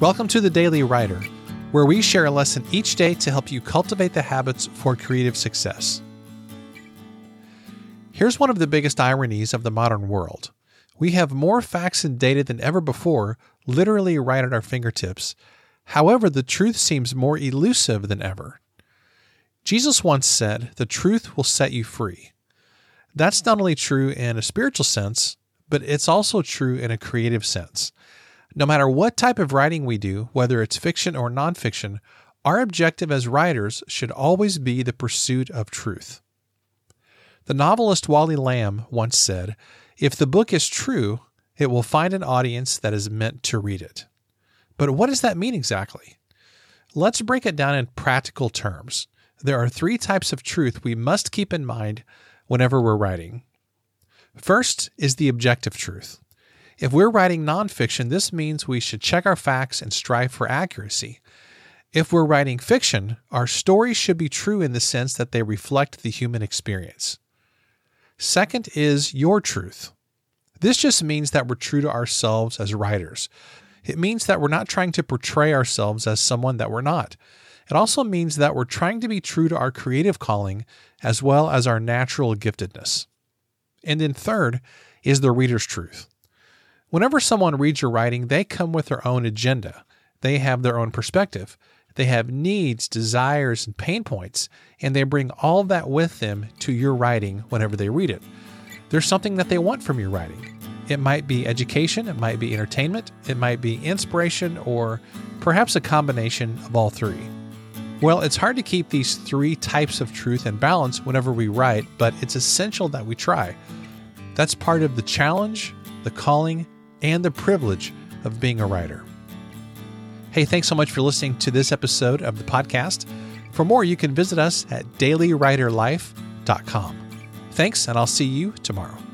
Welcome to the Daily Writer, where we share a lesson each day to help you cultivate the habits for creative success. Here's one of the biggest ironies of the modern world. We have more facts and data than ever before, literally right at our fingertips. However, the truth seems more elusive than ever. Jesus once said, The truth will set you free. That's not only true in a spiritual sense, but it's also true in a creative sense. No matter what type of writing we do, whether it's fiction or nonfiction, our objective as writers should always be the pursuit of truth. The novelist Wally Lamb once said, If the book is true, it will find an audience that is meant to read it. But what does that mean exactly? Let's break it down in practical terms. There are three types of truth we must keep in mind whenever we're writing. First is the objective truth. If we're writing nonfiction, this means we should check our facts and strive for accuracy. If we're writing fiction, our stories should be true in the sense that they reflect the human experience. Second is your truth. This just means that we're true to ourselves as writers. It means that we're not trying to portray ourselves as someone that we're not. It also means that we're trying to be true to our creative calling as well as our natural giftedness. And then third is the reader's truth. Whenever someone reads your writing, they come with their own agenda. They have their own perspective. They have needs, desires, and pain points, and they bring all that with them to your writing whenever they read it. There's something that they want from your writing. It might be education, it might be entertainment, it might be inspiration, or perhaps a combination of all three. Well, it's hard to keep these three types of truth in balance whenever we write, but it's essential that we try. That's part of the challenge, the calling, and the privilege of being a writer. Hey, thanks so much for listening to this episode of the podcast. For more, you can visit us at dailywriterlife.com. Thanks, and I'll see you tomorrow.